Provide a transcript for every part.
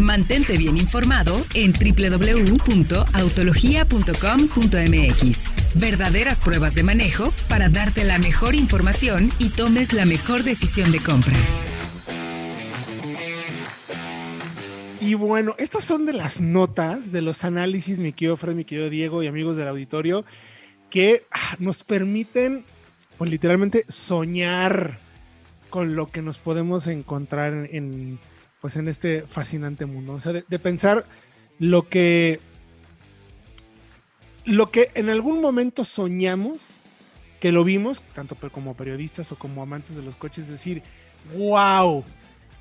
Mantente bien informado en www.autologia.com.mx. Verdaderas pruebas de manejo para darte la mejor información y tomes la mejor decisión de compra. Y bueno, estas son de las notas, de los análisis, mi querido Fred, mi querido Diego y amigos del auditorio, que ah, nos permiten, pues literalmente, soñar con lo que nos podemos encontrar en, pues en este fascinante mundo. O sea, de, pensar lo que, lo que en algún momento soñamos, que lo vimos, tanto como periodistas o como amantes de los coches, decir, wow,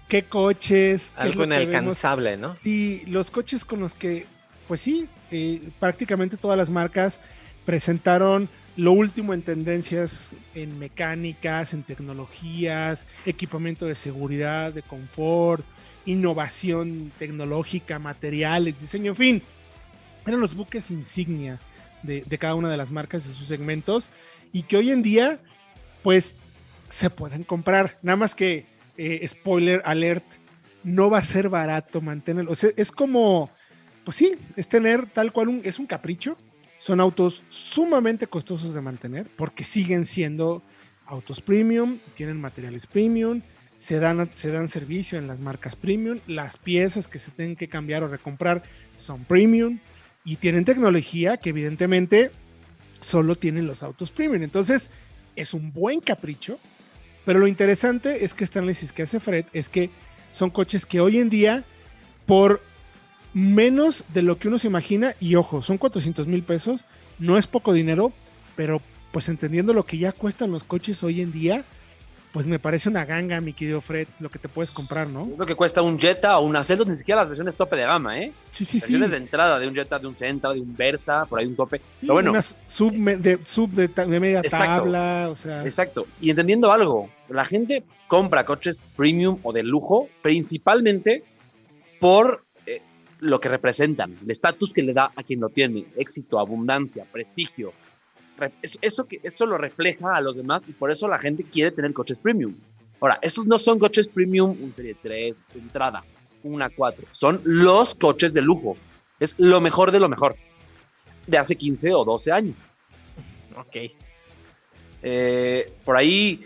qué coches. Algo inalcanzable, ¿no? Sí, los coches con los que, pues sí, eh, prácticamente todas las marcas presentaron lo último en tendencias en mecánicas, en tecnologías, equipamiento de seguridad, de confort, innovación tecnológica, materiales, diseño, en fin. Eran los buques insignia de, cada una de las marcas de sus segmentos y que hoy en día, pues, se pueden comprar. Nada más que, eh, spoiler alert, no va a ser barato mantenerlo. O sea, es como, pues sí, es tener tal cual un, es un capricho son autos sumamente costosos de mantener porque siguen siendo autos premium, tienen materiales premium, se dan, se dan servicio en las marcas premium, las piezas que se tienen que cambiar o recomprar son premium y tienen tecnología que evidentemente solo tienen los autos premium. Entonces es un buen capricho, pero lo interesante es que este análisis que hace Fred es que son coches que hoy en día por menos de lo que uno se imagina. Y ojo, son 400 mil pesos, no es poco dinero, pero pues entendiendo lo que ya cuestan los coches hoy en día, pues me parece una ganga, mi querido Fred, lo que te puedes comprar, ¿no? lo que cuesta un Jetta o un Acetos, ni siquiera las versiones tope de gama, ¿eh? Sí, sí, versiones de entrada de un Jetta, de un Sentra, de un Versa, por ahí un tope. Pero bueno. Unas sub, de, sub de, media tabla, o sea. Exacto. Y entendiendo algo, la gente compra coches premium o de lujo principalmente por lo que representan, el estatus que le da a quien lo tiene, éxito, abundancia, prestigio. Eso, que, eso lo refleja a los demás y por eso la gente quiere tener coches premium. Ahora, esos no son coches premium, un Serie 3, entrada, una 4. Son los coches de lujo. Es lo mejor de lo mejor. De hace 15 o 12 años. Ok. Eh, por ahí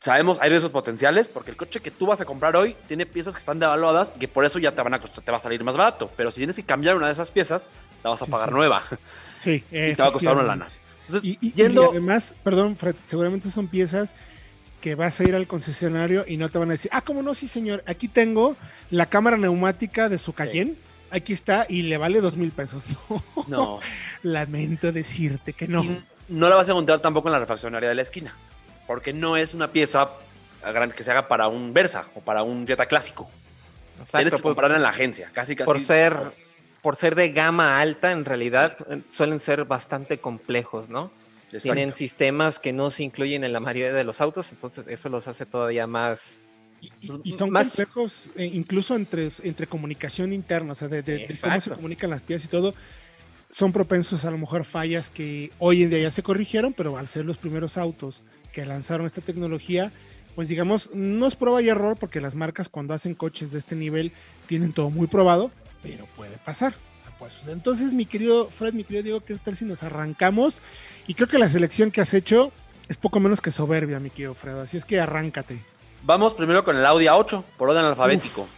sabemos, hay riesgos potenciales porque el coche que tú vas a comprar hoy tiene piezas que están devaluadas y que por eso ya te van a costar, te va a salir más barato. Pero si tienes que cambiar una de esas piezas, la vas a pagar nueva. Sí. y te va a costar una lana. Entonces, y, yendo... además, perdón, Fred, seguramente son piezas que vas a ir al concesionario y no te van a decir, ah, ¿cómo no? Sí, señor, aquí tengo la cámara neumática de su Cayenne. Aquí está y le vale dos mil pesos. No. no. Lamento decirte que no. no la vas a encontrar tampoco en la refaccionaria de la esquina porque no es una pieza que se haga para un Versa o para un Jetta clásico. Exacto, Tienes que comprarla en la agencia, casi casi. Por ser, por ser de gama alta, en realidad eh, suelen ser bastante complejos, ¿no? Tienen sistemas que no se incluyen en la mayoría de los autos, entonces eso los hace todavía más... Y, pues, son más... complejos eh, incluso entre, entre comunicación interna, o sea, de, cómo se comunican las piezas y todo son propensos a lo mejor fallas que hoy en día ya se corrigieron, pero al ser los primeros autos que lanzaron esta tecnología, pues digamos, no es prueba y error porque las marcas cuando hacen coches de este nivel tienen todo muy probado, pero puede pasar. Entonces, mi querido Fred, mi querido Diego, ¿qué tal si nos arrancamos? Y creo que la selección que has hecho es poco menos que soberbia, mi querido Fred. Así es que arráncate. Vamos primero con el Audi A8, por orden alfabético.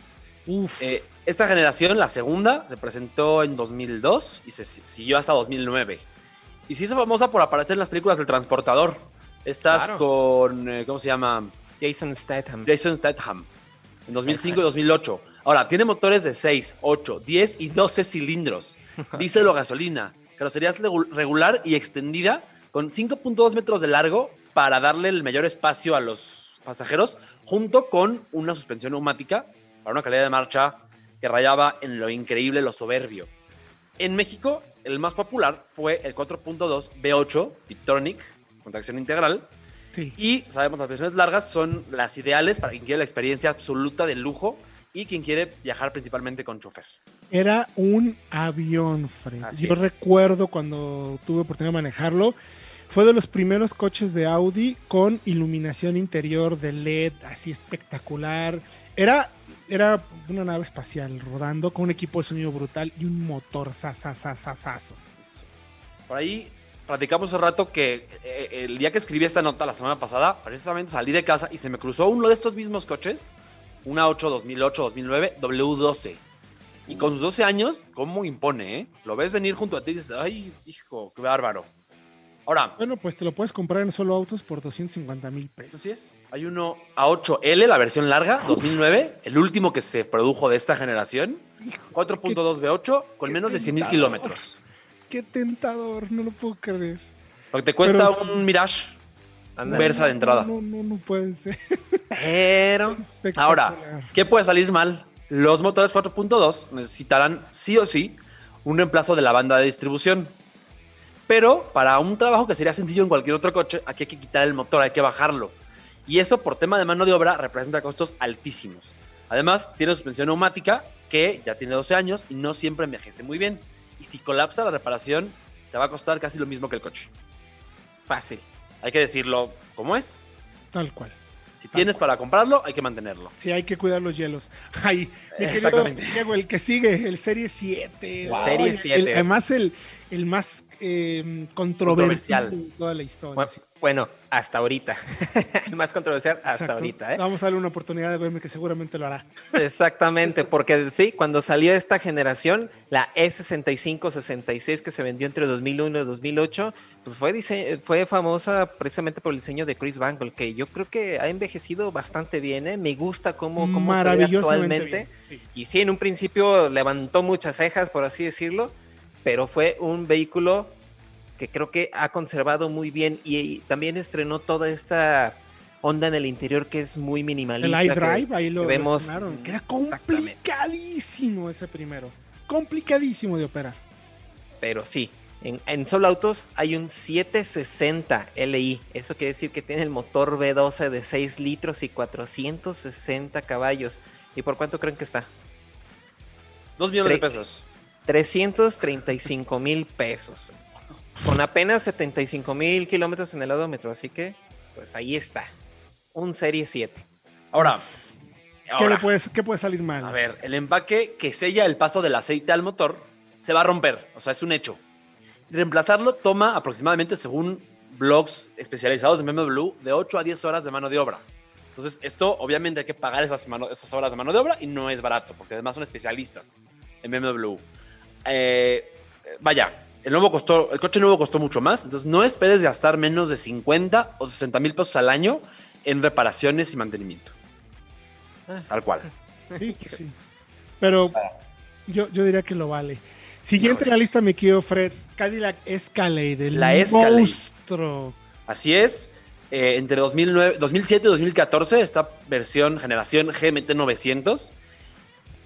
Uf. Eh, esta generación, la segunda, se presentó en 2002 y se siguió hasta 2009. Y se hizo famosa por aparecer en las películas del transportador. Estás con, eh, ¿cómo se llama? Jason Statham. Jason Statham. En 2005 y 2008. Ahora, tiene motores de 6, 8, 10 y 12 cilindros. Diésel o gasolina. Carrocería regular y extendida con 5.2 metros de largo para darle el mayor espacio a los pasajeros, junto con una suspensión neumática para una calidad de marcha que rayaba en lo increíble, lo soberbio. En México, el más popular fue el 4.2 V8 Tiptronic con tracción integral. Y sabemos las versiones largas son las ideales para quien quiere la experiencia absoluta de lujo y quien quiere viajar principalmente con chofer. Era un avión, Fred. Yo recuerdo cuando tuve oportunidad de manejarlo. Fue de los primeros coches de Audi con iluminación interior de LED, así espectacular. Era era una nave espacial rodando con un equipo de sonido brutal y un motor sasasasasazo. Por ahí platicamos hace rato que eh, el día que escribí esta nota la semana pasada, precisamente salí de casa y se me cruzó uno de estos mismos coches, una 8 2008 2009 W12. Y con sus 12 años, ¿cómo impone, eh? Lo ves venir junto a ti y dices, ay, hijo, qué bárbaro. Ahora. Bueno, pues te lo puedes comprar en solo autos por 250 mil pesos. Así es. Hay uno A8L, la versión larga, 2009, el último que se produjo de esta generación. 4.2 V8 con menos de 100 mil kilómetros. Qué tentador, no lo puedo creer. Lo que te cuesta un Mirage. Un Versa de entrada. No, no, no puede ser. Pero. Ahora, ¿qué puede salir mal? Los motores 4.2 necesitarán sí o sí un reemplazo de la banda de distribución. Pero para un trabajo que sería sencillo en cualquier otro coche, aquí hay que quitar el motor, hay que bajarlo. Y eso por tema de mano de obra representa costos altísimos. Además, tiene suspensión neumática que ya tiene 12 años y no siempre envejece muy bien. Y si colapsa la reparación, te va a costar casi lo mismo que el coche. Fácil. Hay que decirlo como es. Tal cual. Si tienes para comprarlo, hay que mantenerlo. Sí, hay que cuidar los hielos. Ay, Exactamente. Diego, el que sigue, el Serie 7. Serie 7. además, el, el más eh, controversial de toda la historia. Bueno, hasta ahorita. el más controversial hasta ahorita. ¿eh? Vamos a darle una oportunidad de verme que seguramente lo hará. Exactamente, porque sí, cuando salió esta generación, la E65-66 que se vendió entre 2001 y 2008, pues fue, fue famosa precisamente por el diseño de Chris Bangle, que yo creo que ha envejecido bastante bien. ¿eh? Me gusta cómo, cómo se ve actualmente. Y sí, en un principio levantó muchas cejas, por así decirlo, pero fue un vehículo que creo que ha conservado muy bien y, también estrenó toda esta onda en el interior que es muy minimalista. El iDrive, ahí lo vemos. que era complicadísimo ese primero. Complicadísimo de operar. Pero sí, en, en, solo autos hay un 760 Li. Eso quiere decir que tiene el motor V12 de 6 litros y 460 caballos. ¿Y por cuánto creen que está? 2 millones de pesos. 335 mil pesos con apenas 75 mil kilómetros en el odómetro. Así que, pues ahí está. Un Serie 7. Ahora, ¿Qué, le puede, ¿Qué puede salir mal? A ver, el empaque que sella el paso del aceite al motor se va a romper. O sea, es un hecho. Reemplazarlo toma aproximadamente, según blogs especializados en BMW, de 8 a 10 horas de mano de obra. Entonces, esto obviamente hay que pagar esas, esas horas de mano de obra y no es barato, porque además son especialistas en BMW. Eh, vaya, el, nuevo costó, el coche nuevo costó mucho más, entonces no esperes gastar menos de 50 o 60 mil pesos al año en reparaciones y mantenimiento. Ah. Tal cual. Sí, sí. Pero yo, yo diría que lo vale. Siguiente en la lista, mi querido Fred, Cadillac Escalade, el la monstruo. Así es. Eh, entre 2009, 2007 y 2014, esta versión generación GMT 900,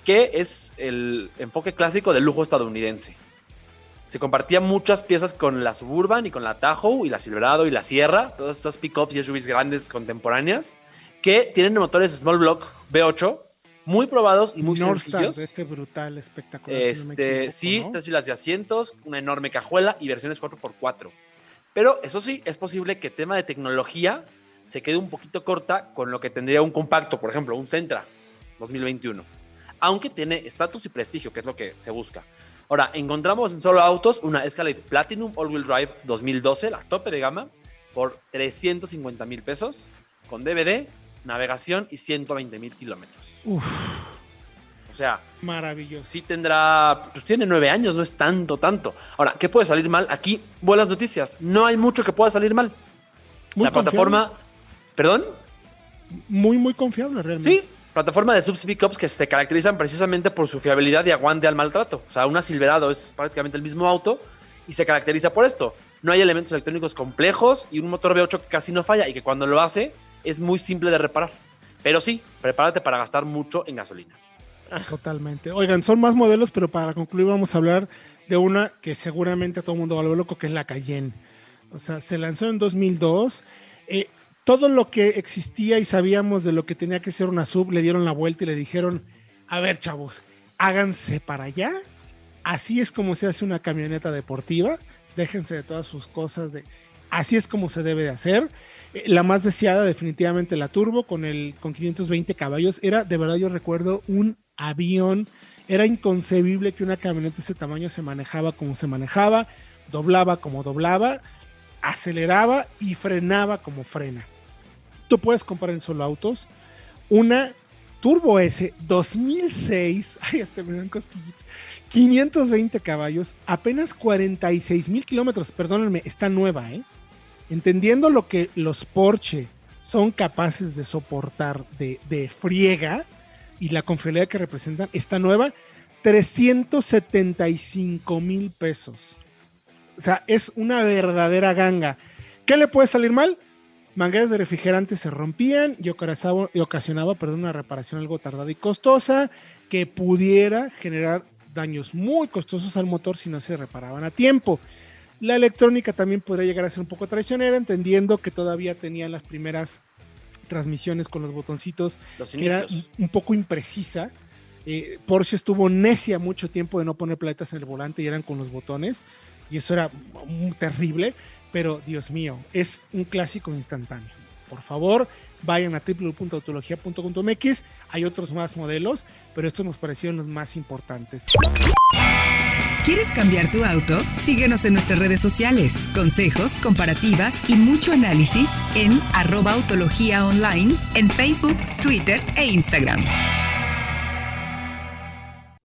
que es el enfoque clásico del lujo estadounidense se compartían muchas piezas con la Suburban y con la Tahoe y la Silverado y la Sierra, todas estas pickups y SUVs grandes contemporáneas que tienen motores Small Block V8 muy probados y muy sencillos. este brutal, espectacular. Este, sí, tres filas de asientos, una enorme cajuela y versiones 4x4. Pero eso sí, es posible que tema de tecnología se quede un poquito corta con lo que tendría un compacto, por ejemplo, un Sentra 2021. Aunque tiene estatus y prestigio, que es lo que se busca. Ahora, encontramos en solo autos una Escalade Platinum All-Wheel Drive 2012, la tope de gama, por 350 mil pesos, con DVD, navegación y 120 mil kilómetros. Uf. O sea, maravilloso. Sí tendrá, pues tiene nueve años, no es tanto, tanto. Ahora, ¿qué puede salir mal? Aquí, buenas noticias. No hay mucho que pueda salir mal. la plataforma, ¿perdón? Muy, muy confiable realmente. Sí, plataforma de subs pickups que se caracterizan precisamente por su fiabilidad y aguante al maltrato. O sea, una Silverado es prácticamente el mismo auto y se caracteriza por esto. No hay elementos electrónicos complejos y un motor V8 que casi no falla y que cuando lo hace es muy simple de reparar. Pero sí, prepárate para gastar mucho en gasolina. Totalmente. Oigan, son más modelos, pero para concluir vamos a hablar de una que seguramente a todo el mundo va a volver loco, que es la Cayenne. O sea, se lanzó en 2002. Eh, todo lo que existía y sabíamos de lo que tenía que ser una sub, le dieron la vuelta y le dijeron, a ver chavos, háganse para allá. Así es como se hace una camioneta deportiva. Déjense de todas sus cosas de Así es como se debe de hacer. Eh, La más deseada definitivamente la Turbo con el con 520 caballos era de verdad yo recuerdo un avión. Era inconcebible que una camioneta de ese tamaño se manejaba como se manejaba, doblaba como doblaba, aceleraba y frenaba como frena. Tú puedes comprar en solo autos una Turbo S 2006, ay, hasta me dan cosquillitas, 520 caballos, apenas 46 mil kilómetros, perdónenme, está nueva, ¿eh? Entendiendo lo que los Porsche son capaces de soportar de, de friega y la confiabilidad que representan, está nueva, 375 mil pesos. O sea, es una verdadera ganga. ¿Qué le puede salir mal? Mangueras de refrigerante se rompían y ocasionaba, y ocasionaba perdón, una reparación algo tardada y costosa que pudiera generar daños muy costosos al motor si no se reparaban a tiempo. La electrónica también podría llegar a ser un poco traicionera, entendiendo que todavía tenían las primeras transmisiones con los botoncitos, Los que era un poco imprecisa. Eh, Porsche estuvo necia mucho tiempo de no poner planetas en el volante y eran con los botones, y eso era muy terrible, pero Dios mío, es un clásico instantáneo. Por favor, vayan a www.autologia.com.mx, hay otros más modelos, pero estos nos parecieron los más importantes. ¿Quieres cambiar tu auto? Síguenos en nuestras redes sociales. Consejos, comparativas y mucho análisis en arroba online en Facebook, Twitter e Instagram.